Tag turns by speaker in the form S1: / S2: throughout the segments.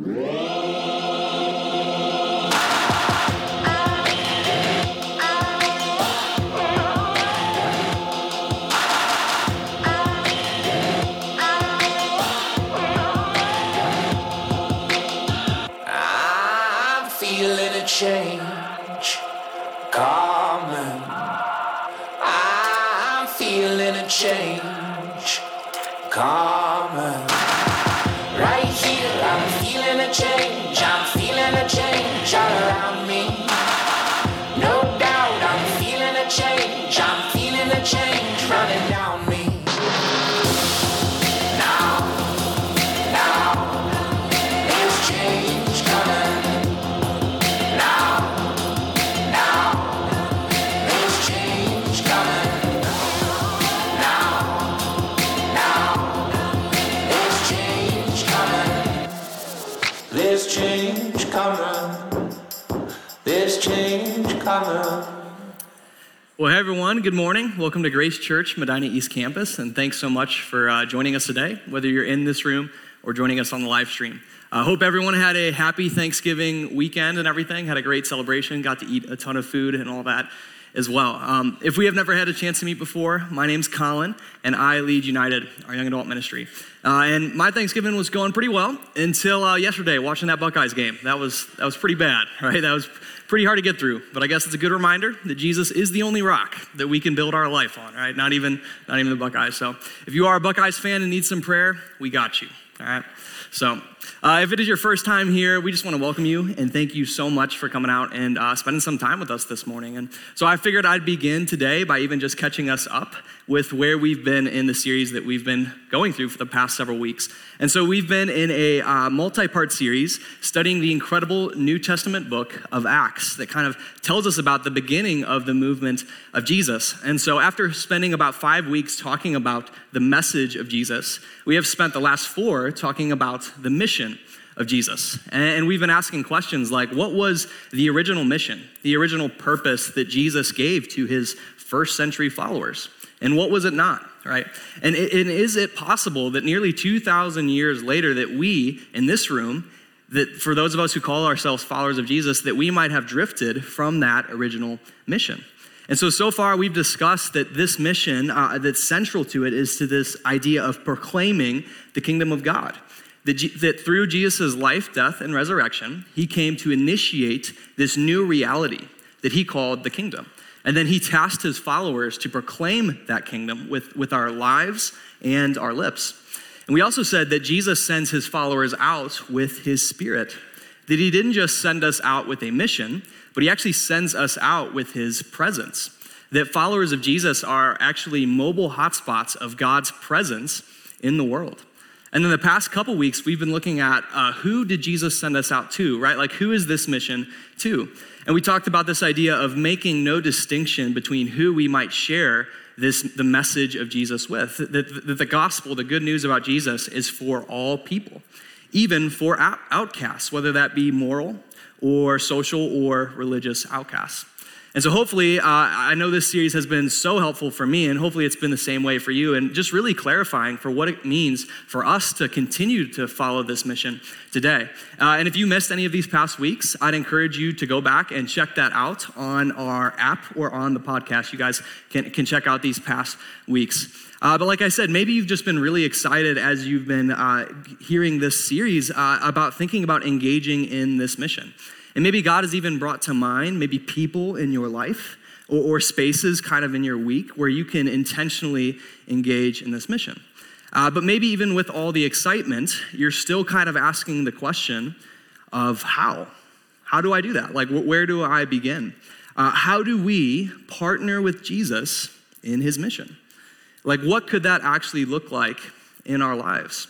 S1: I'm
S2: Welcome to Grace Church, Medina East Campus, and thanks so much for uh, joining us today, whether you're in this room or joining us on the live stream. I hope everyone had a happy Thanksgiving weekend and everything, had a great celebration, got to eat a ton of food and all that as well. Um, if we have never had a chance to meet before, my name's Colin, and I lead United, our young adult ministry. Uh, and my Thanksgiving was going pretty well until uh, yesterday, watching that Buckeyes game. That was that was pretty bad, right? That was pretty hard to get through. But I guess it's a good reminder that Jesus is the only rock that we can build our life on, right? Not even not even the Buckeyes. So if you are a Buckeyes fan and need some prayer, we got you. All right. So, uh, if it is your first time here, we just want to welcome you and thank you so much for coming out and uh, spending some time with us this morning. And so, I figured I'd begin today by even just catching us up with where we've been in the series that we've been going through for the past several weeks. And so, we've been in a uh, multi part series studying the incredible New Testament book of Acts that kind of tells us about the beginning of the movement of Jesus. And so, after spending about five weeks talking about the message of Jesus, we have spent the last four talking about the mission of Jesus. And we've been asking questions like what was the original mission, the original purpose that Jesus gave to his first century followers? And what was it not, right? And, and is it possible that nearly 2,000 years later that we in this room, that for those of us who call ourselves followers of Jesus, that we might have drifted from that original mission? And so, so far, we've discussed that this mission uh, that's central to it is to this idea of proclaiming the kingdom of God. That, through Jesus' life, death, and resurrection, he came to initiate this new reality that he called the kingdom. And then he tasked his followers to proclaim that kingdom with, with our lives and our lips. And we also said that Jesus sends his followers out with his spirit, that he didn't just send us out with a mission, but he actually sends us out with his presence. That followers of Jesus are actually mobile hotspots of God's presence in the world. And in the past couple weeks, we've been looking at uh, who did Jesus send us out to, right? Like, who is this mission to? And we talked about this idea of making no distinction between who we might share this, the message of Jesus with. That, the gospel, the good news about Jesus, is for all people, even for outcasts, whether that be moral or social or religious outcasts. And so, hopefully, uh, I know this series has been so helpful for me, and hopefully, it's been the same way for you, and just really clarifying for what it means for us to continue to follow this mission today. Uh, and if you missed any of these past weeks, I'd encourage you to go back and check that out on our app or on the podcast. You guys can, can check out these past weeks. Uh, but like I said, maybe you've just been really excited as you've been uh, hearing this series uh, about thinking about engaging in this mission. And maybe God has even brought to mind maybe people in your life or, or spaces kind of in your week where you can intentionally engage in this mission. Uh, but maybe even with all the excitement, you're still kind of asking the question of how? How do I do that? Like, wh- where do I begin? Uh, how do we partner with Jesus in his mission? Like, what could that actually look like in our lives?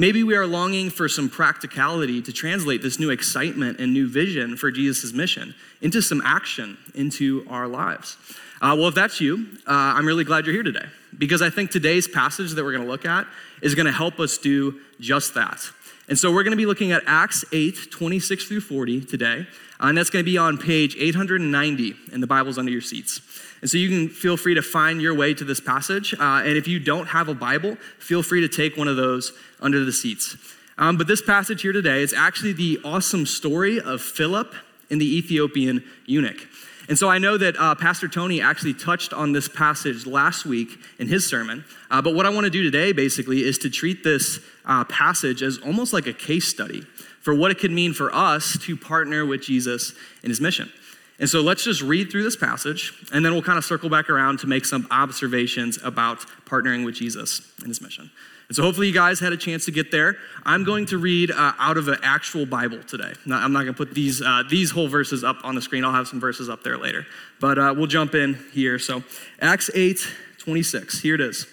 S2: Maybe we are longing for some practicality to translate this new excitement and new vision for Jesus' mission into some action into our lives. Uh, well, if that's you, uh, I'm really glad you're here today because I think today's passage that we're going to look at is going to help us do just that. And so we're going to be looking at Acts 8, 26 through 40 today. Uh, and that's going to be on page 890 in the Bibles under your seats. And so you can feel free to find your way to this passage. Uh, and if you don't have a Bible, feel free to take one of those under the seats. Um, but this passage here today is actually the awesome story of Philip and the Ethiopian eunuch. And so I know that uh, Pastor Tony actually touched on this passage last week in his sermon. Uh, but what I want to do today, basically, is to treat this uh, passage as almost like a case study for what it could mean for us to partner with Jesus in his mission. And so let's just read through this passage, and then we'll kind of circle back around to make some observations about partnering with Jesus in his mission. And so hopefully you guys had a chance to get there. I'm going to read uh, out of an actual Bible today. Now, I'm not going to put these, uh, these whole verses up on the screen. I'll have some verses up there later. But uh, we'll jump in here. So Acts 8, 26. Here it is.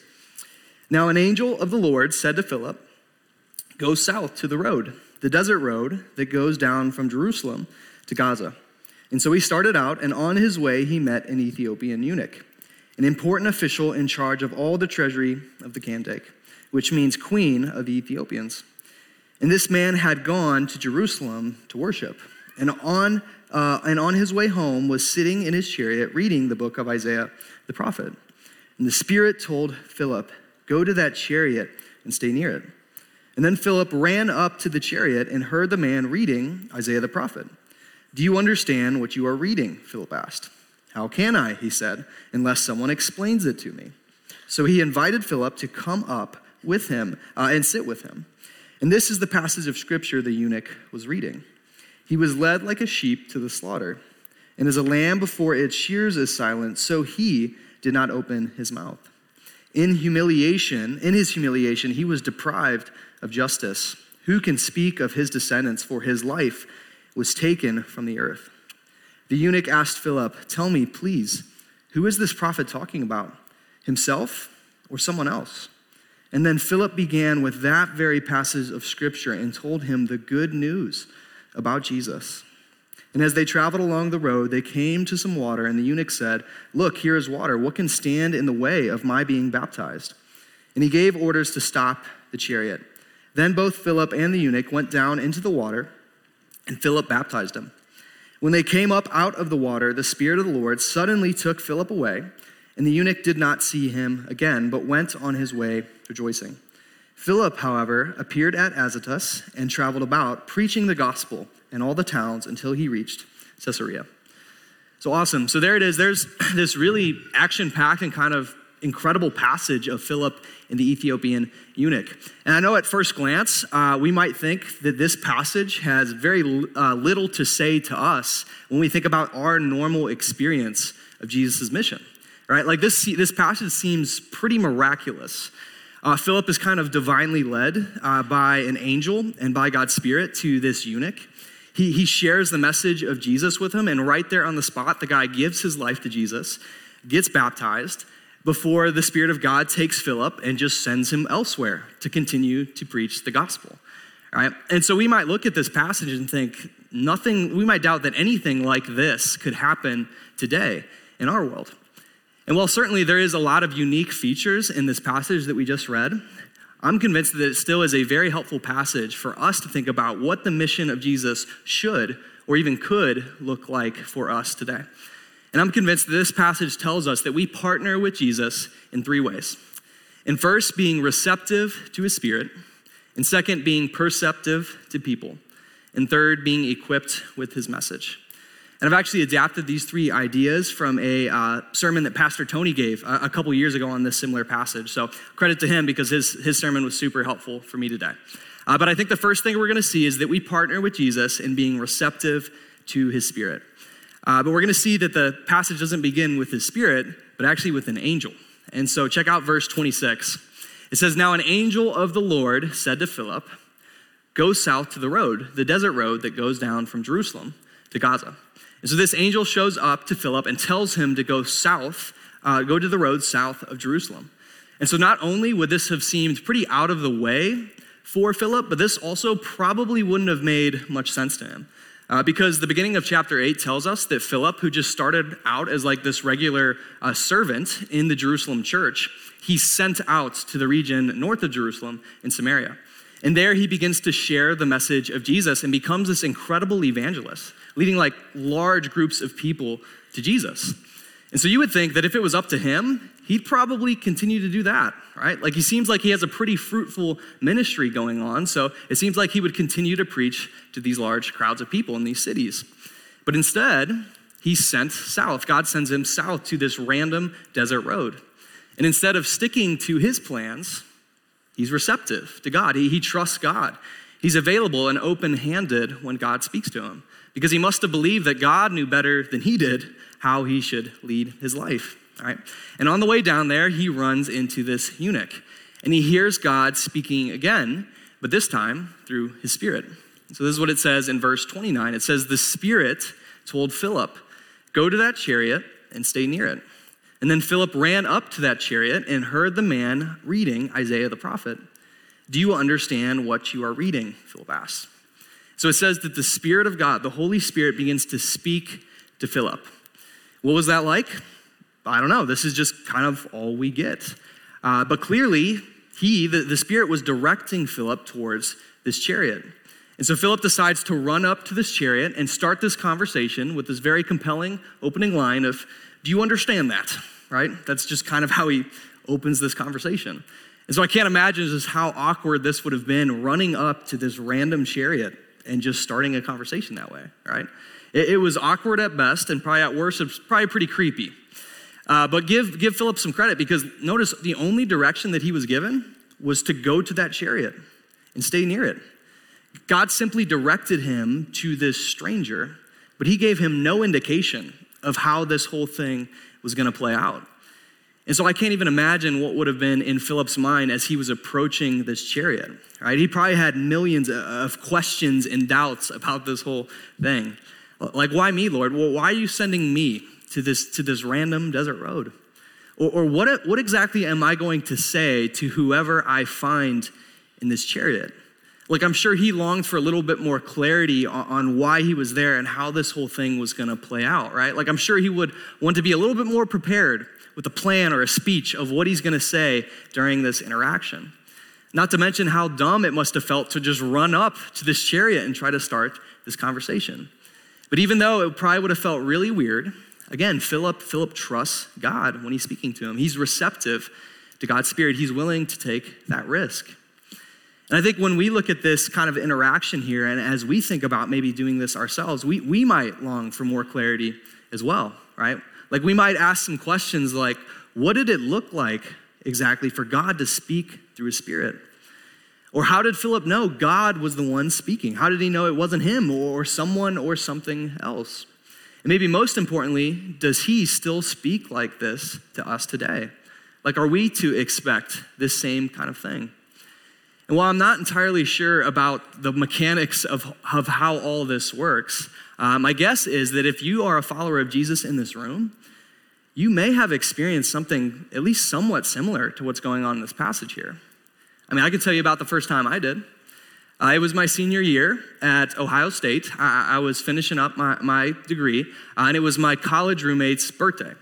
S2: Now an angel of the Lord said to Philip, Go south to the road, the desert road that goes down from Jerusalem to Gaza. And so he started out, and on his way he met an Ethiopian eunuch, an important official in charge of all the treasury of the Kandake which means queen of the Ethiopians. And this man had gone to Jerusalem to worship. And on, uh, and on his way home was sitting in his chariot reading the book of Isaiah the prophet. And the Spirit told Philip, Go to that chariot and stay near it. And then Philip ran up to the chariot and heard the man reading Isaiah the prophet. Do you understand what you are reading? Philip asked. How can I, he said, unless someone explains it to me? So he invited Philip to come up with him uh, and sit with him. And this is the passage of scripture the eunuch was reading. He was led like a sheep to the slaughter, and as a lamb before its shears is silent, so he did not open his mouth. In humiliation, in his humiliation, he was deprived of justice. Who can speak of his descendants? For his life was taken from the earth. The eunuch asked Philip, Tell me, please, who is this prophet talking about? Himself or someone else? And then Philip began with that very passage of scripture and told him the good news about Jesus. And as they traveled along the road, they came to some water, and the eunuch said, Look, here is water. What can stand in the way of my being baptized? And he gave orders to stop the chariot. Then both Philip and the eunuch went down into the water, and Philip baptized him. When they came up out of the water, the Spirit of the Lord suddenly took Philip away and the eunuch did not see him again, but went on his way rejoicing. Philip, however, appeared at Azotus and traveled about, preaching the gospel in all the towns until he reached Caesarea. So awesome. So there it is. There's this really action packed and kind of incredible passage of Philip and the Ethiopian eunuch. And I know at first glance, uh, we might think that this passage has very uh, little to say to us when we think about our normal experience of Jesus' mission right? Like this, this passage seems pretty miraculous. Uh, Philip is kind of divinely led uh, by an angel and by God's Spirit to this eunuch. He, he shares the message of Jesus with him, and right there on the spot, the guy gives his life to Jesus, gets baptized before the Spirit of God takes Philip and just sends him elsewhere to continue to preach the gospel. Right? And so we might look at this passage and think nothing, we might doubt that anything like this could happen today in our world. And while certainly there is a lot of unique features in this passage that we just read, I'm convinced that it still is a very helpful passage for us to think about what the mission of Jesus should or even could look like for us today. And I'm convinced that this passage tells us that we partner with Jesus in three ways. In first, being receptive to his spirit. In second, being perceptive to people. And third, being equipped with his message. And I've actually adapted these three ideas from a uh, sermon that Pastor Tony gave a, a, couple years ago on this similar passage. So credit to him because his, his sermon was super helpful for me today. Uh, but I think the first thing we're going to see is that we partner with Jesus in being receptive to his spirit. Uh, but we're going to see that the passage doesn't begin with his spirit, but actually with an angel. And so check out verse 26. It says, Now an angel of the Lord said to Philip, Go south to the road, the desert road that goes down from Jerusalem to Gaza. And so this angel shows up to Philip and tells him to go south, uh, go to the road south of Jerusalem. And so not only would this have seemed pretty out of the way for Philip, but this also probably wouldn't have made much sense to him. Uh, because the beginning of chapter 8 tells us that Philip, who just started out as like this regular uh, servant in the Jerusalem church, he's sent out to the region north of Jerusalem in Samaria. And there he begins to share the message of Jesus and becomes this incredible evangelist leading like large groups of people to Jesus. And so you would think that if it was up to him, he'd probably continue to do that, right? Like he seems like he has a pretty fruitful ministry going on. So it seems like he would continue to preach to these large crowds of people in these cities. But instead, he's sent south. God sends him south to this random desert road. And instead of sticking to his plans, he's receptive to God. He, he trusts God. He's available and open handed when God speaks to him because he must have believed that God knew better than he did how he should lead his life. And on the way down there, he runs into this eunuch and he hears God speaking again, but this time through his spirit. So this is what it says in verse 29. It says, The Spirit told Philip, Go to that chariot and stay near it. And then Philip ran up to that chariot and heard the man reading Isaiah the prophet. Do you understand what you are reading? Philip asked. So it says that the Spirit of God, the Holy Spirit, begins to speak to Philip. What was that like? I don't know. This is just kind of all we get. Uh, but clearly, he, the, the Spirit, was directing Philip towards this chariot. And so Philip decides to run up to this chariot and start this conversation with this very compelling opening line of, Do you understand that? Right? That's just kind of how he opens this conversation. And so I can't imagine just how awkward this would have been running up to this random chariot and just starting a conversation that way, right? It, it was awkward at best, and probably at worst, it's probably pretty creepy. Uh, but give, give Philip some credit because notice the only direction that he was given was to go to that chariot and stay near it. God simply directed him to this stranger, but he gave him no indication of how this whole thing was going to play out. And so I can't even imagine what would have been in Philip's mind as he was approaching this chariot, right? He probably had millions of questions and doubts about this whole thing. Like, why me, Lord? Well, why are you sending me to this, to this random desert road? Or, or what, what exactly am I going to say to whoever I find in this chariot? Like, I'm sure he longed for a little bit more clarity on, on why he was there and how this whole thing was going to play out, right? Like, I'm sure he would want to be a little bit more prepared with a plan or a speech of what he's going to say during this interaction. Not to mention how dumb it must have felt to just run up to this chariot and try to start this conversation. But even though it probably would have felt really weird, again, Philip, Philip trusts God when he's speaking to him. He's receptive to God's Spirit. He's willing to take that risk. And I think when we look at this kind of interaction here, and as we think about maybe doing this ourselves, we, we might long for more clarity as well, right? Like we might ask some questions like, what did it look like exactly for God to speak through his spirit? Or how did Philip know God was the one speaking? How did he know it wasn't him or someone or something else? And maybe most importantly, does he still speak like this to us today? Like, are we to expect this same kind of thing? And while I'm not entirely sure about the mechanics of, of how all this works, uh, my guess is that if you are a follower of Jesus in this room, you may have experienced something at least somewhat similar to what's going on in this passage here. I mean, I can tell you about the first time I did. It was my senior year at Ohio State. I, I was finishing up my, my degree, uh, and it was my college roommate's birthday.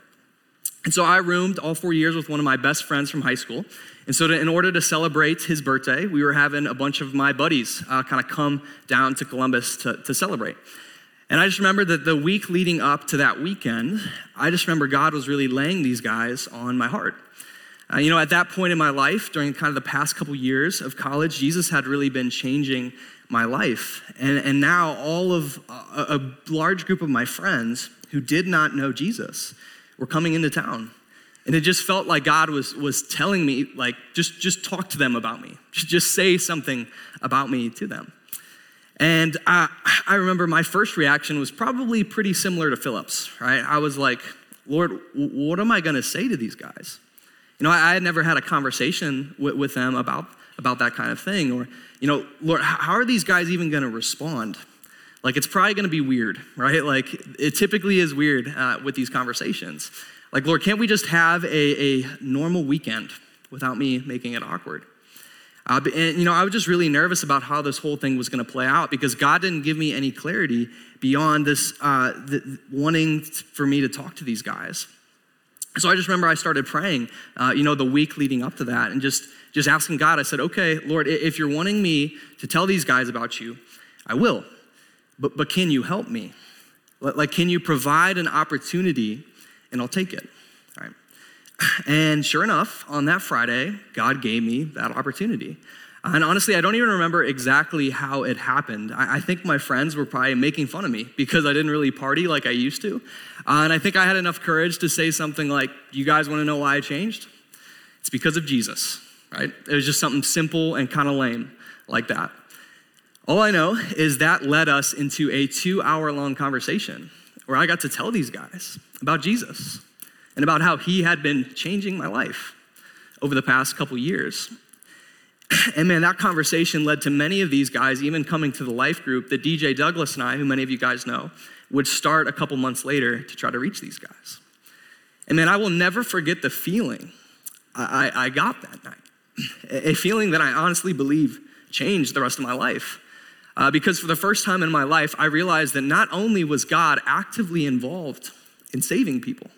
S2: And so I roomed all four years with one of my best friends from high school. And so, to, in order to celebrate his birthday, we were having a bunch of my buddies uh, kind of come down to Columbus to, to celebrate. And I just remember that the week leading up to that weekend, I just remember God was really laying these guys on my heart. Uh, you know, at that point in my life, during kind of the past couple years of college, Jesus had really been changing my life. And, and now all of a, a large group of my friends who did not know Jesus were coming into town. And it just felt like God was, was telling me, like, just, just talk to them about me. Just say something about me to them. And I, I remember my first reaction was probably pretty similar to Philip's, right? I was like, Lord, what am I going to say to these guys? You know, I, I had never had a conversation with, with, them about, about that kind of thing. Or, you know, Lord, how are these guys even going to respond? Like, it's probably going to be weird, right? Like, it typically is weird uh, with these conversations. Like, Lord, can't we just have a, a normal weekend without me making it awkward? Uh, and, you know, I was just really nervous about how this whole thing was going to play out because God didn't give me any clarity beyond this uh, the, wanting for me to talk to these guys. So I just remember I started praying, uh, you know, the week leading up to that, and just just asking God. I said, "Okay, Lord, if you're wanting me to tell these guys about you, I will. But but can you help me? Like, can you provide an opportunity, and I'll take it." All right. And sure enough, on that Friday, God gave me that opportunity. And honestly, I don't even remember exactly how it happened. I, I, think my friends were probably making fun of me because I didn't really party like I used to. Uh, and I think I had enough courage to say something like, You guys want to know why I changed? It's because of Jesus, right? It was just something simple and kind of lame like that. All I know is that led us into a two hour long conversation where I got to tell these guys about Jesus and about how he had been changing my life over the past couple years. And man, that conversation led to many of these guys even coming to the life group that DJ Douglas and I, who many of you guys know, would start a couple months later to try to reach these guys. And man, I will never forget the feeling I, I got that night. A feeling that I honestly believe changed the rest of my life. Uh, because for the first time in my life, I realized that not only was God actively involved in saving people,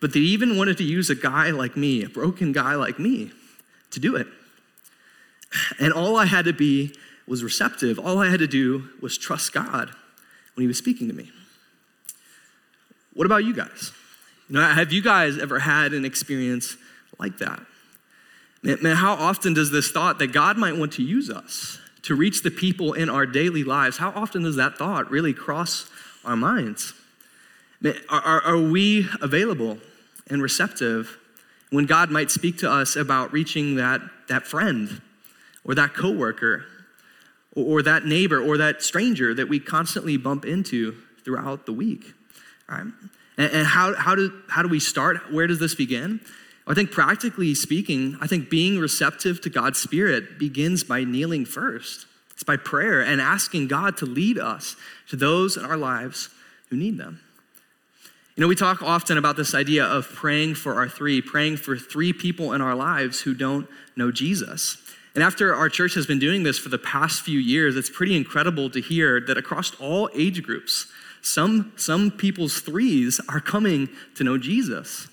S2: but that He even wanted to use a guy like me, a broken guy like me, to do it. And all I had to be was receptive. All I had to do was trust God when He was speaking to me. What about you guys? You know, have you guys ever had an experience like that? Man, how often does this thought that God might want to use us to reach the people in our daily lives, how often does that thought really cross our minds? Man, are, are, are we available and receptive when God might speak to us about reaching that, that friend or that coworker or, or that neighbor or that stranger that we constantly bump into throughout the week. Right? And, and how, how, do, how do we start? Where does this begin? I think practically speaking, I think being receptive to God's Spirit begins by kneeling first. It's by prayer and asking God to lead us to those in our lives who need them. You know, we talk often about this idea of praying for our three, praying for three people in our lives who don't know Jesus. And after our church has been doing this for the past few years, it's pretty incredible to hear that across all age groups, some, some people's threes are coming to know Jesus.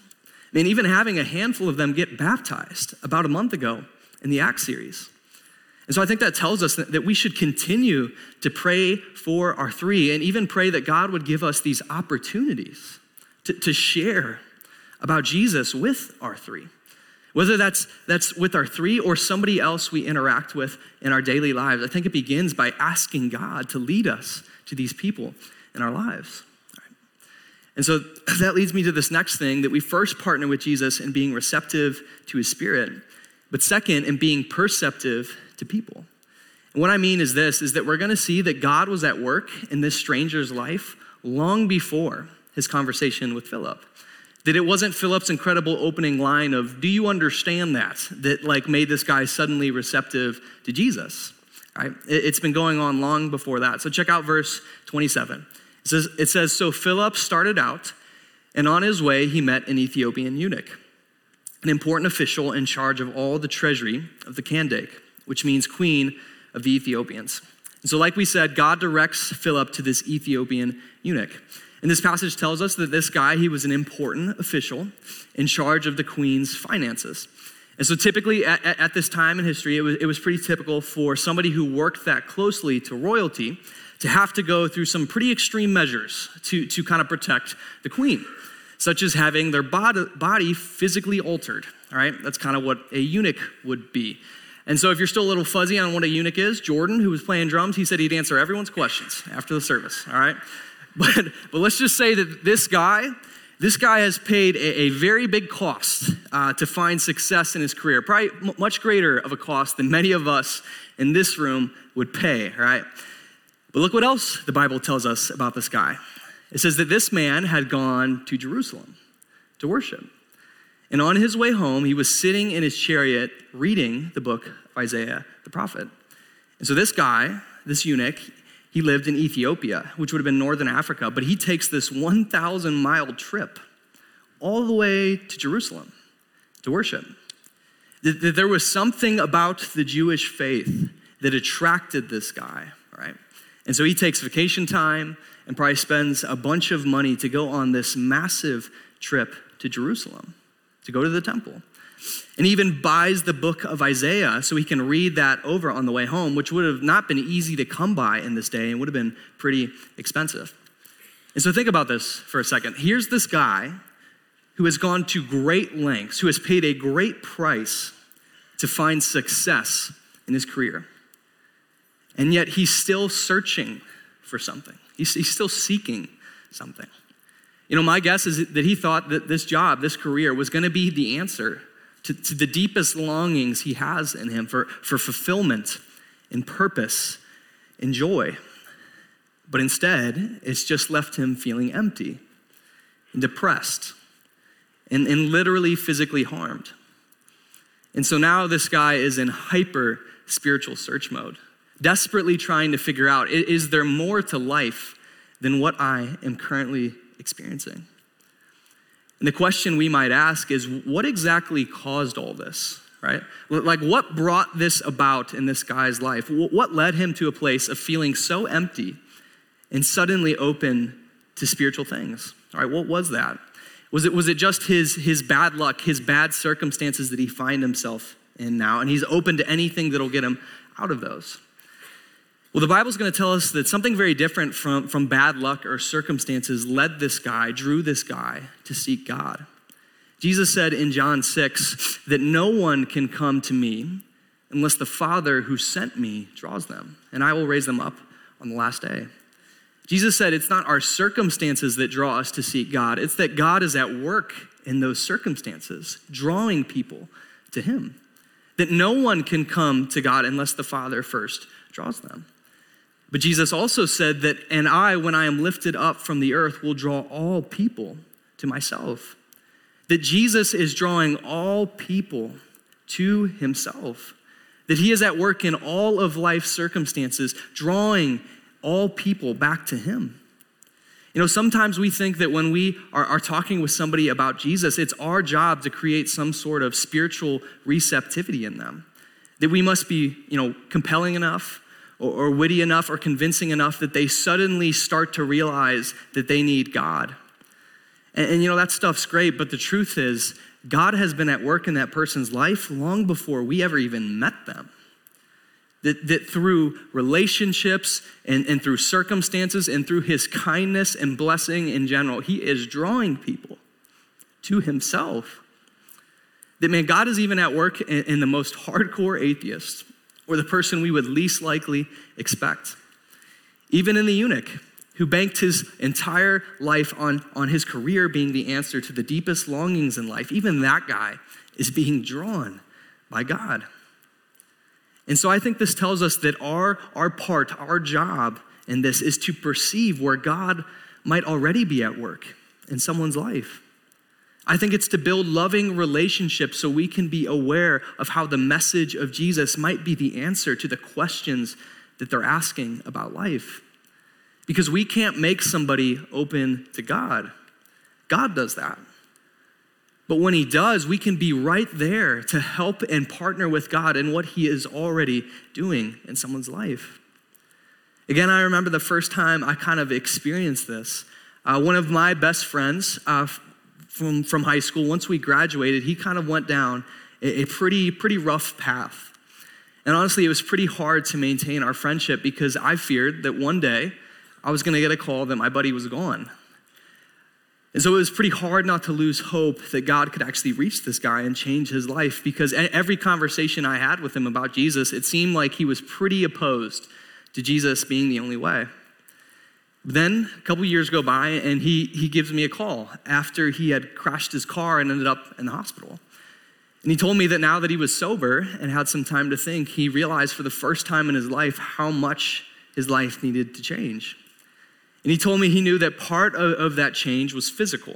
S2: I mean, even having a handful of them get baptized about a month ago in the Acts series. And so I think that tells us that, we should continue to pray for our three and even pray that God would give us these opportunities to, to share about Jesus with our three. Whether that's, that's with our three or somebody else we interact with in our daily lives, I think it begins by asking God to lead us to these people in our lives. And so that leads me to this next thing that we first partner with Jesus in being receptive to his spirit, but second, in being perceptive to people. And what I mean is this is that we're going to see that God was at work in this stranger's life long before his conversation with Philip. That it wasn't Philip's incredible opening line of, Do you understand that? that like made this guy suddenly receptive to Jesus. Right? It's been going on long before that. So check out verse 27. It says, it says So Philip started out, and on his way he met an Ethiopian eunuch, an important official in charge of all the treasury of the Kandake, which means queen of the Ethiopians. And so, like we said, God directs Philip to this Ethiopian eunuch. And this passage tells us that this guy, he was an important official in charge of the queen's finances. And so, typically at, at this time in history, it was, it was pretty typical for somebody who worked that closely to royalty to have to go through some pretty extreme measures to, to kind of protect the queen, such as having their body, body physically altered. All right, that's kind of what a eunuch would be. And so, if you're still a little fuzzy on what a eunuch is, Jordan, who was playing drums, he said he'd answer everyone's questions after the service. All right. But, but let's just say that this guy, this guy has paid a, a very big cost uh, to find success in his career, probably m- much greater of a cost than many of us in this room would pay, right? But look what else the Bible tells us about this guy. It says that this man had gone to Jerusalem to worship. And on his way home, he was sitting in his chariot reading the book of Isaiah the prophet. And so this guy, this eunuch, he lived in Ethiopia, which would have been northern Africa, but he takes this 1,000 mile trip all the way to Jerusalem to worship. There was something about the Jewish faith that attracted this guy, right? And so he takes vacation time and probably spends a bunch of money to go on this massive trip to Jerusalem, to go to the temple and even buys the book of Isaiah so he can read that over on the way home, which would have not been easy to come by in this day and would have been pretty expensive. And so think about this for a second. Here's this guy who has gone to great lengths, who has paid a great price to find success in his career. And yet he's still searching for something, he's, he's still seeking something. You know, my guess is that he thought that this job, this career, was going to be the answer to, to, the deepest longings he has in him for, for fulfillment and purpose and joy. But instead, it's just left him feeling empty and depressed and, and literally physically harmed. And so now this guy is in hyper spiritual search mode, desperately trying to figure out is there more to life than what I am currently experiencing. And the question we might ask is what exactly caused all this, right? Like, what brought this about in this guy's life? What led him to a place of feeling so empty and suddenly open to spiritual things? All right, what was that? Was it, was it just his, his bad luck, his bad circumstances that he find himself in now? And he's open to anything that'll get him out of those. Well, the Bible's going to tell us that something very different from, from bad luck or circumstances led this guy, drew this guy to seek God. Jesus said in John 6 that no one can come to me unless the Father who sent me draws them, and I will raise them up on the last day. Jesus said it's not our circumstances that draw us to seek God, it's that God is at work in those circumstances, drawing people to Him. That no one can come to God unless the Father first draws them. But Jesus also said that, and I, when I am lifted up from the earth, will draw all people to myself. That Jesus is drawing all people to himself. That he is at work in all of life's circumstances, drawing all people back to him. You know, sometimes we think that when we are, are, talking with somebody about Jesus, it's our job to create some sort of spiritual receptivity in them. That we must be, you know, compelling enough, or, or witty enough or convincing enough that they suddenly start to realize that they need God. And, and you know, that stuff's great, but the truth is, God has been at work in that person's life long before we ever even met them. That, that through relationships and, and through circumstances and through his kindness and blessing in general, he is drawing people to himself. That man, God is even at work in, in the most hardcore atheists or the person we would least likely expect. Even in the eunuch, who banked his entire life on, on his career being the answer to the deepest longings in life, even that guy is being drawn by God. And so I think this tells us that our, our part, our job in this is to perceive where God might already be at work in someone's life. I think it's to build loving relationships so we can be aware of how the message of Jesus might be the answer to the questions that they're asking about life. Because we can't make somebody open to God, God does that. But when He does, we can be right there to help and partner with God in what He is already doing in someone's life. Again, I remember the first time I kind of experienced this. Uh, one of my best friends, uh, from, from high school, once we graduated, he kind of went down a, a pretty, pretty rough path. And honestly, it was pretty hard to maintain our friendship because I feared that one day I was going to get a call that my buddy was gone. And so it was pretty hard not to lose hope that God could actually reach this guy and change his life because every conversation I had with him about Jesus, it seemed like he was pretty opposed to Jesus being the only way. Then a couple years go by, and he, he gives me a call after he had crashed his car and ended up in the hospital. And he told me that now that he was sober and had some time to think, he realized for the first time in his life how much his life needed to change. And he told me he knew that part of, of that change was physical,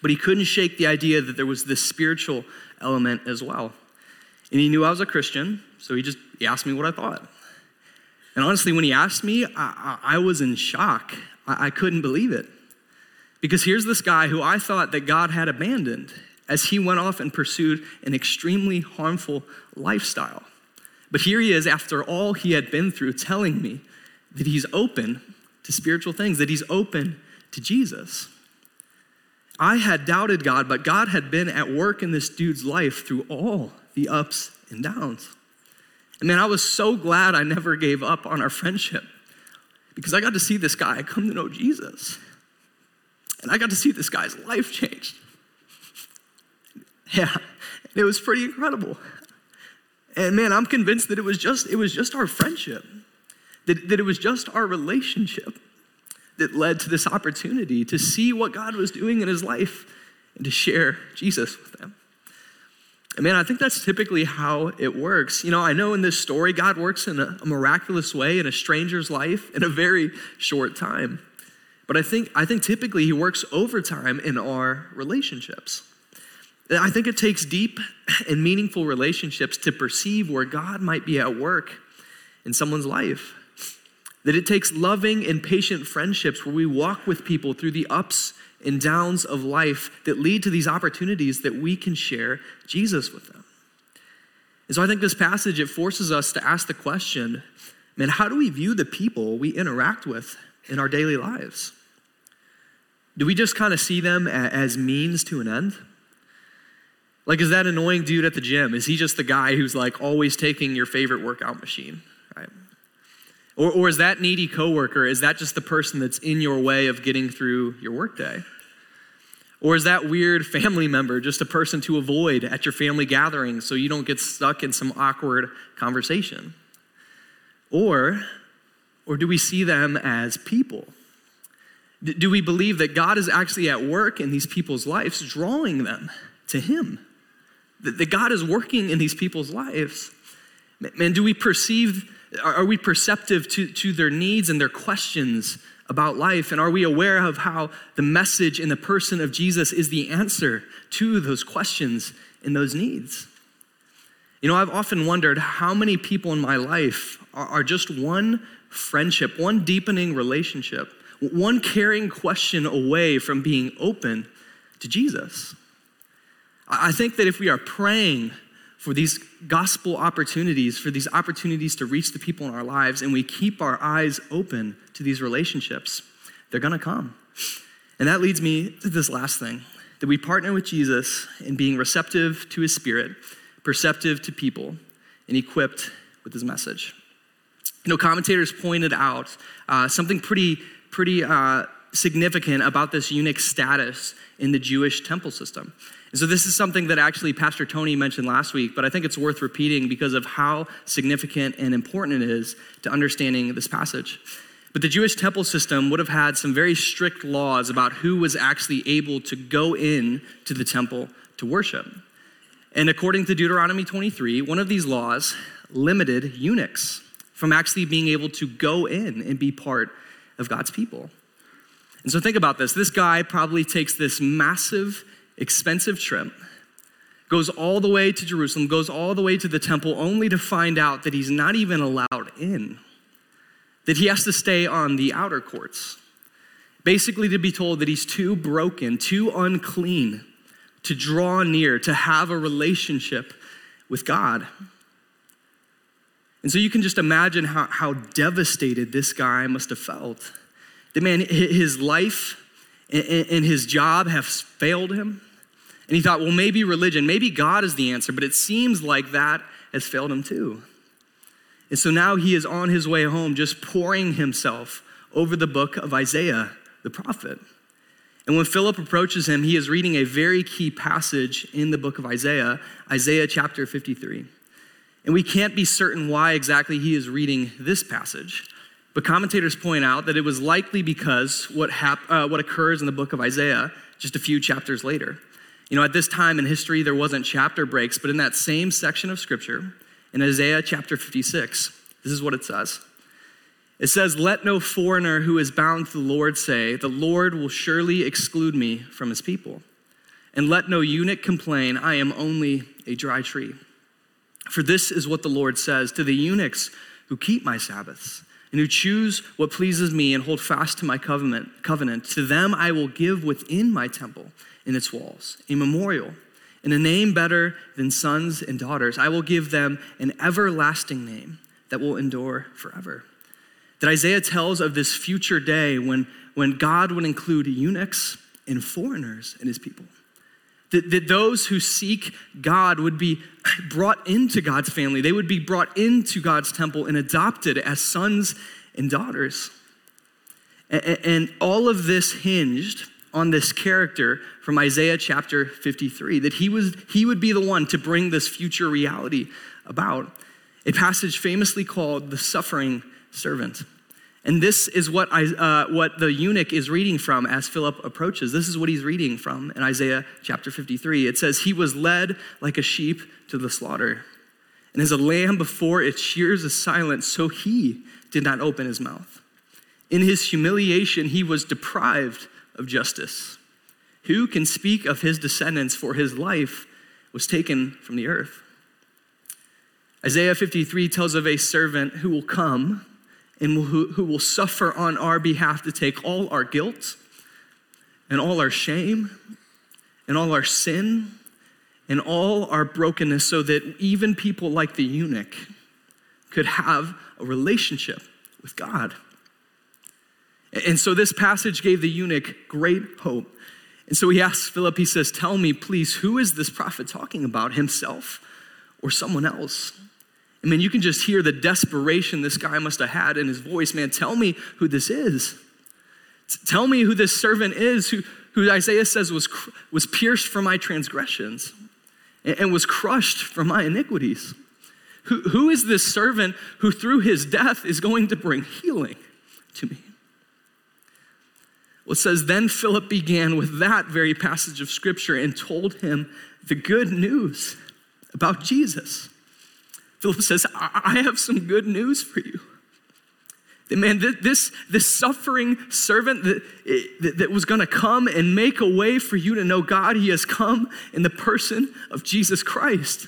S2: but he couldn't shake the idea that there was this spiritual element as well. And he knew I was a Christian, so he just he asked me what I thought. And honestly, when he asked me, I, I, I was in shock. I, I couldn't believe it. Because here's this guy who I thought that God had abandoned as he went off and pursued an extremely harmful lifestyle. But here he is, after all he had been through, telling me that he's open to spiritual things, that he's open to Jesus. I had doubted God, but God had been at work in this dude's life through all the ups and downs. And man, I was so glad I never gave up on our friendship because I got to see this guy come to know Jesus. And I got to see this guy's life changed. Yeah, it was pretty incredible. And man, I'm convinced that it was just it was just our friendship, that, that it was just our relationship that led to this opportunity to see what God was doing in his life and to share Jesus with them. Man, I think that's typically how it works. You know, I know in this story, God works in a miraculous way in a stranger's life in a very short time. But I think, I think typically he works overtime in our relationships. I think it takes deep and meaningful relationships to perceive where God might be at work in someone's life. That it takes loving and patient friendships where we walk with people through the ups and downs of life that lead to these opportunities that we can share Jesus with them. And so I think this passage it forces us to ask the question, man, how do we view the people we interact with in our daily lives? Do we just kind of see them as means to an end? Like, is that annoying dude at the gym? Is he just the guy who's like always taking your favorite workout machine, right? Or, or is that needy coworker, is that just the person that's in your way of getting through your workday? Or is that weird family member just a person to avoid at your family gathering so you don't get stuck in some awkward conversation? Or, or do we see them as people? Do we believe that God is actually at work in these people's lives, drawing them to Him? That God is working in these people's lives? Man, do we perceive, are we perceptive to, to their needs and their questions about life? And are we aware of how the message in the person of Jesus is the answer to those questions and those needs? You know, I've often wondered how many people in my life are, are just one friendship, one deepening relationship one caring question away from being open to Jesus. I think that if we are praying for these gospel opportunities, for these opportunities to reach the people in our lives, and we keep our eyes open to these relationships, they're gonna come. And that leads me to this last thing that we partner with Jesus in being receptive to his spirit, perceptive to people, and equipped with his message. You know, commentators pointed out uh, something pretty pretty uh, significant about this eunuch status in the Jewish temple system. And so, this is something that actually Pastor Tony mentioned last week, but I think it's worth repeating because of how significant and important it is to understanding this passage. But the Jewish temple system would have had some very strict laws about who was actually able to go in to the temple to worship. And according to Deuteronomy 23, one of these laws limited eunuchs from actually being able to go in and be part of God's people. And so think about this. This guy probably takes this massive, expensive trip, goes all the way to Jerusalem, goes all the way to the temple, only to find out that he's not even allowed in, that he has to stay on the outer courts. Basically, to be told that he's too broken, too unclean to draw near, to have a relationship with God. And so you can just imagine how, how devastated this guy must have felt. The man, his life and his job have failed him. And he thought, well, maybe religion, maybe God is the answer, but it seems like that has failed him too. And so now he is on his way home, just poring himself over the book of Isaiah, the prophet. And when Philip approaches him, he is reading a very key passage in the book of Isaiah, Isaiah chapter 53. And we can't be certain why exactly he is reading this passage. But commentators point out that it was likely because what, hap- uh, what occurs in the book of Isaiah just a few chapters later. You know, at this time in history, there wasn't chapter breaks, but in that same section of scripture, in Isaiah chapter 56, this is what it says. It says, Let no foreigner who is bound to the Lord say, The Lord will surely exclude me from his people. And let no eunuch complain, I am only a dry tree. For this is what the Lord says to the eunuchs who keep my Sabbaths and who choose what pleases me and hold fast to my covenant, covenant. To them I will give within my temple in its walls a memorial and a name better than sons and daughters. I will give them an everlasting name that will endure forever. That Isaiah tells of this future day when, when God would include eunuchs and foreigners in his people. That, that those who seek God would be brought into God's family. They would be brought into God's temple and adopted as sons and daughters. And, and all of this hinged on this character from Isaiah chapter 53, that he, was, he would be the one to bring this future reality about. A passage famously called the suffering servant. And this is what, I, uh, what the eunuch is reading from as Philip approaches. This is what he's reading from in Isaiah chapter 53. It says, He was led like a sheep to the slaughter. And as a lamb before its shears is silent, so he did not open his mouth. In his humiliation, he was deprived of justice. Who can speak of his descendants, for his life was taken from the earth? Isaiah 53 tells of a servant who will come and who, who will suffer on our behalf to take all our guilt and all our shame and all our sin and all our brokenness so that even people like the eunuch could have a relationship with God. And so this passage gave the eunuch great hope. And so he asks Philip, he says, Tell me, please, who is this prophet talking about, himself or someone else? I mean, you can just hear the desperation this guy must have had in his voice. Man, tell me who this is. Tell me who this servant is who, who Isaiah says was, was pierced for my transgressions and, and was crushed for my iniquities. Who, who is this servant who, through his death, is going to bring healing to me? Well, it says, Then Philip began with that very passage of scripture and told him the good news about Jesus. Philip says, I have some good news for you. Man, this, this suffering servant that, that, that was going to come and make a way for you to know God, he has come in the person of Jesus Christ.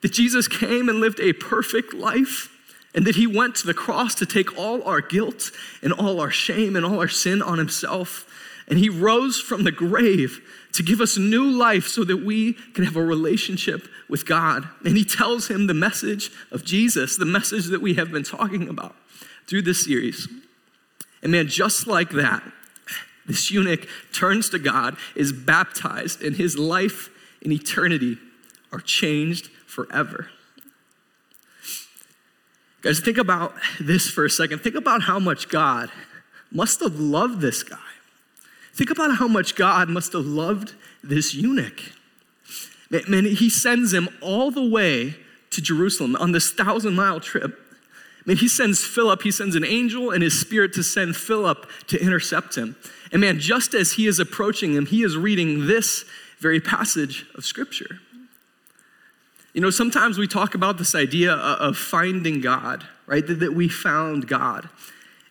S2: That Jesus came and lived a perfect life, and that he went to the cross to take all our guilt and all our shame and all our sin on himself. And he rose from the grave to give us new life so that we can have a relationship with God. And he tells him the message of Jesus, the message that we have been talking about through this series. And man, just like that, this eunuch turns to God, is baptized, and his life and eternity are changed forever. Guys, think about this for a second. Think about how much God must have loved this guy. Think about how much God must have loved this eunuch. Man, he sends him all the way to Jerusalem on this thousand mile trip. Man, he sends Philip, he sends an angel and his spirit to send Philip to intercept him. And man, just as he is approaching him, he is reading this very passage of scripture. You know, sometimes we talk about this idea of finding God, right? That, we found God.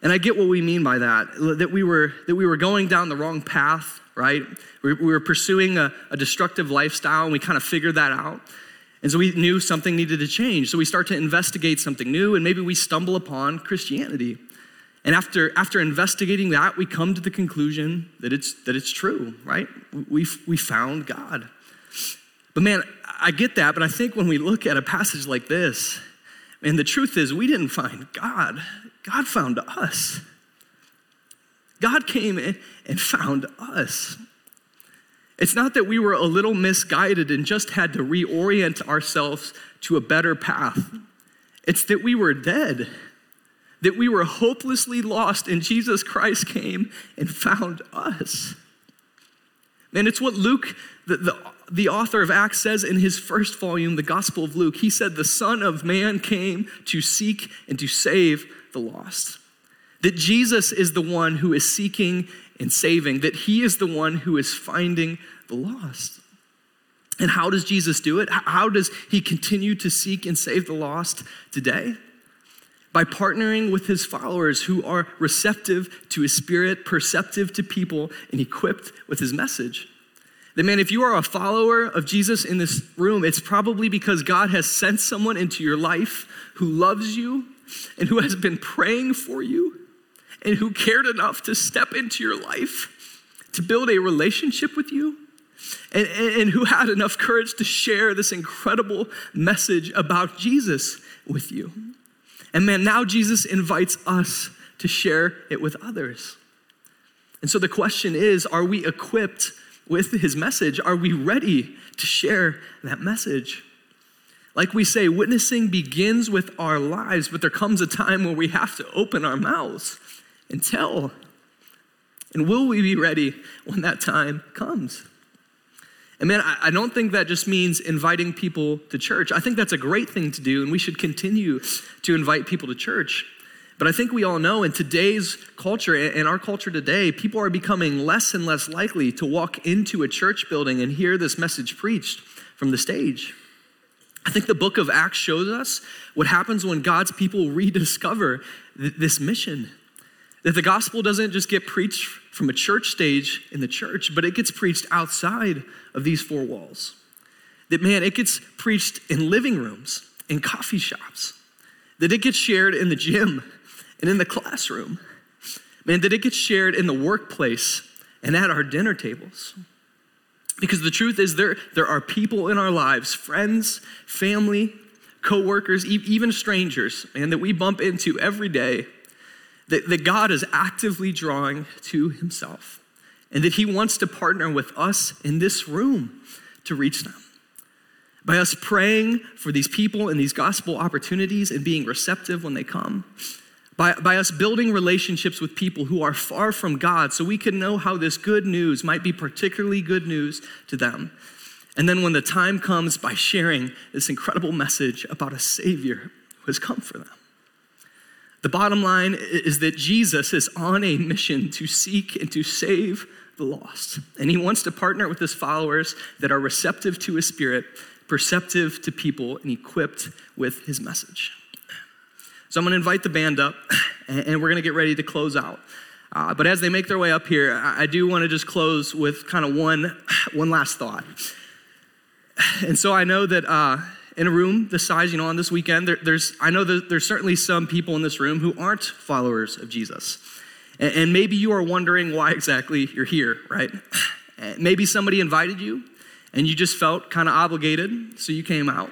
S2: And I get what we mean by that, that we were, that we were going down the wrong path, right? We, we were pursuing a, a destructive lifestyle and we kind of figured that out. And so we knew something needed to change. So we start to investigate something new and maybe we stumble upon Christianity. And after, after investigating that, we come to the conclusion that it's, that it's true, right? We, we found God. But man, I get that, but I think when we look at a passage like this, and the truth is, we didn't find God. God found us. God came in and found us. It's not that we were a little misguided and just had to reorient ourselves to a better path. It's that we were dead, that we were hopelessly lost, and Jesus Christ came and found us. And it's what Luke, the, the, the author of Acts, says in his first volume, the Gospel of Luke. He said, The Son of Man came to seek and to save the lost. That Jesus is the one who is seeking and saving, that he is the one who is finding the lost. And how does Jesus do it? How does he continue to seek and save the lost today? By partnering with his followers who are receptive to his spirit, perceptive to people, and equipped with his message. That man, if you are a follower of Jesus in this room, it's probably because God has sent someone into your life who loves you and who has been praying for you and who cared enough to step into your life to build a relationship with you and, and, who had enough courage to share this incredible message about Jesus with you. And man, now Jesus invites us to share it with others. And so the question is are we equipped with his message? Are we ready to share that message? Like we say, witnessing begins with our lives, but there comes a time where we have to open our mouths and tell. And will we be ready when that time comes? And man, I don't think that just means inviting people to church. I think that's a great thing to do, and we should continue to invite people to church. But I think we all know in today's culture, in our culture today, people are becoming less and less likely to walk into a church building and hear this message preached from the stage. I think the book of Acts shows us what happens when God's people rediscover th- this mission. That the gospel doesn't just get preached from a church stage in the church, but it gets preached outside of these four walls. That, man, it gets preached in living rooms, in coffee shops, that it gets shared in the gym and in the classroom. Man, that it gets shared in the workplace and at our dinner tables. Because the truth is, there, there are people in our lives, friends, family, coworkers, even strangers, and that we bump into every day that, that God is actively drawing to himself and that he wants to partner with us in this room to reach them. By us praying for these people and these gospel opportunities and being receptive when they come, by, by us building relationships with people who are far from God so we can know how this good news might be particularly good news to them. And then when the time comes, by sharing this incredible message about a Savior who has come for them. The bottom line is that Jesus is on a mission to seek and to save the lost. And he wants to partner with his followers that are receptive to his spirit, perceptive to people, and equipped with his message. So I'm going to invite the band up, and we're going to get ready to close out. Uh, but as they make their way up here, I do want to just close with kind of one, one last thought. And so I know that uh, in a room this size, you know, on this weekend, there, there's, I know that there's certainly some people in this room who aren't followers of Jesus. And, and maybe you are wondering why exactly you're here, right? maybe somebody invited you and you just felt kind of obligated, so you came out.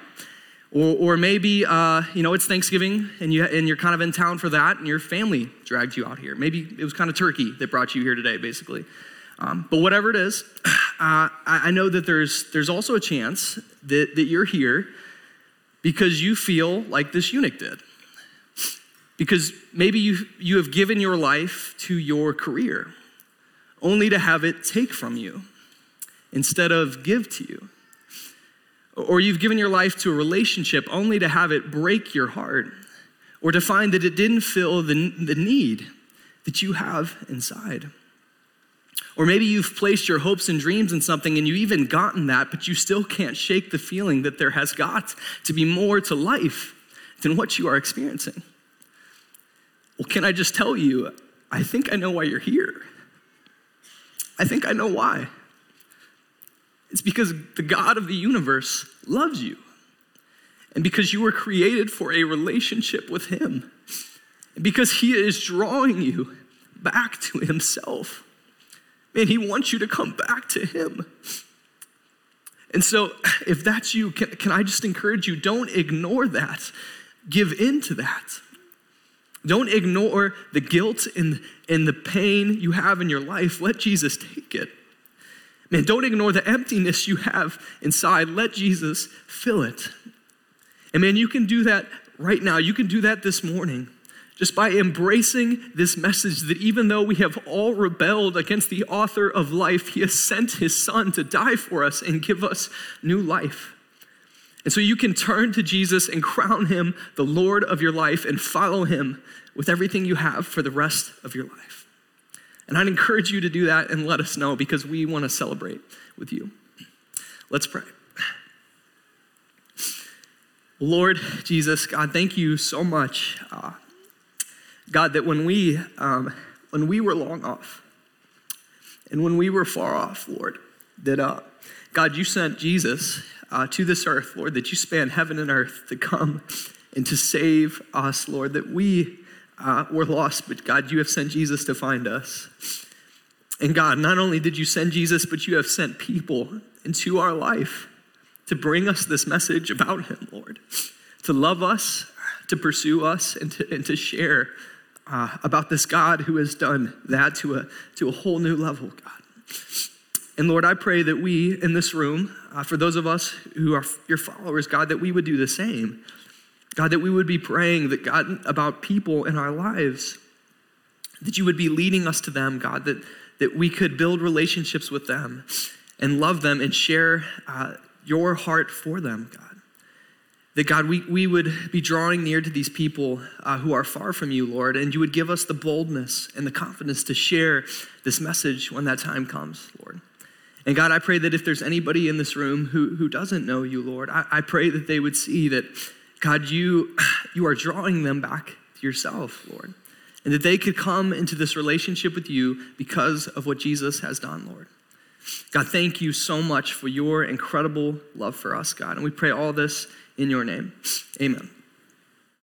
S2: Or, or maybe, uh, you know, it's Thanksgiving and, you, and you're kind of in town for that and your family dragged you out here. Maybe it was kind of turkey that brought you here today, basically. Um, but whatever it is, uh, I know that there's, there's also a chance that, that you're here because you feel like this eunuch did. Because maybe you, you have given your life to your career only to have it take from you instead of give to you. Or you've given your life to a relationship only to have it break your heart or to find that it didn't fill the, the need that you have inside. Or maybe you've placed your hopes and dreams in something and you've even gotten that, but you still can't shake the feeling that there has got to be more to life than what you are experiencing. Well, can I just tell you, I think I know why you're here. I think I know why. It's because the God of the universe loves you. And because you were created for a relationship with Him. And because He is drawing you back to Himself. Man, He wants you to come back to Him. And so, if that's you, can, can I just encourage you don't ignore that. Give in to that. Don't ignore the guilt and, and the pain you have in your life. Let Jesus take it. Man, don't ignore the emptiness you have inside. Let Jesus fill it. And man, you can do that right now. You can do that this morning just by embracing this message that even though we have all rebelled against the author of life, he has sent his son to die for us and give us new life. And so you can turn to Jesus and crown him the Lord of your life and follow him with everything you have for the rest of your life. And I'd encourage you to do that and let us know because we want to celebrate with you. Let's pray. Lord Jesus, God, thank you so much. Uh, God, that when we, um, when we were long off and when we were far off, Lord, that, uh, God, you sent Jesus uh, to this earth, Lord, that you span heaven and earth to come and to save us, Lord, that we uh, were lost, but God, you have sent Jesus to find us. And God, not only did you send Jesus, but you have sent people into our life to bring us this message about him, Lord, to love us, to pursue us, and to, and to share uh, about this God who has done that to a, to a whole new level, God. And Lord, I pray that we in this room, uh, for those of us who are your followers, God, that we would do the same. God, that we would be praying that God about people in our lives that you would be leading us to them, God, that, that we could build relationships with them and love them and share uh, your heart for them, God. That God, we, we would be drawing near to these people uh, who are far from you, Lord, and you would give us the boldness and the confidence to share this message when that time comes, Lord. And God, I pray that if there's anybody in this room who, who doesn't know you, Lord, I, I pray that they would see that, God, you, you are drawing them back to yourself, Lord, and that they could come into this relationship with you because of what Jesus has done, Lord. God, thank you so much for your incredible love for us, God. And we pray all this in your name. Amen.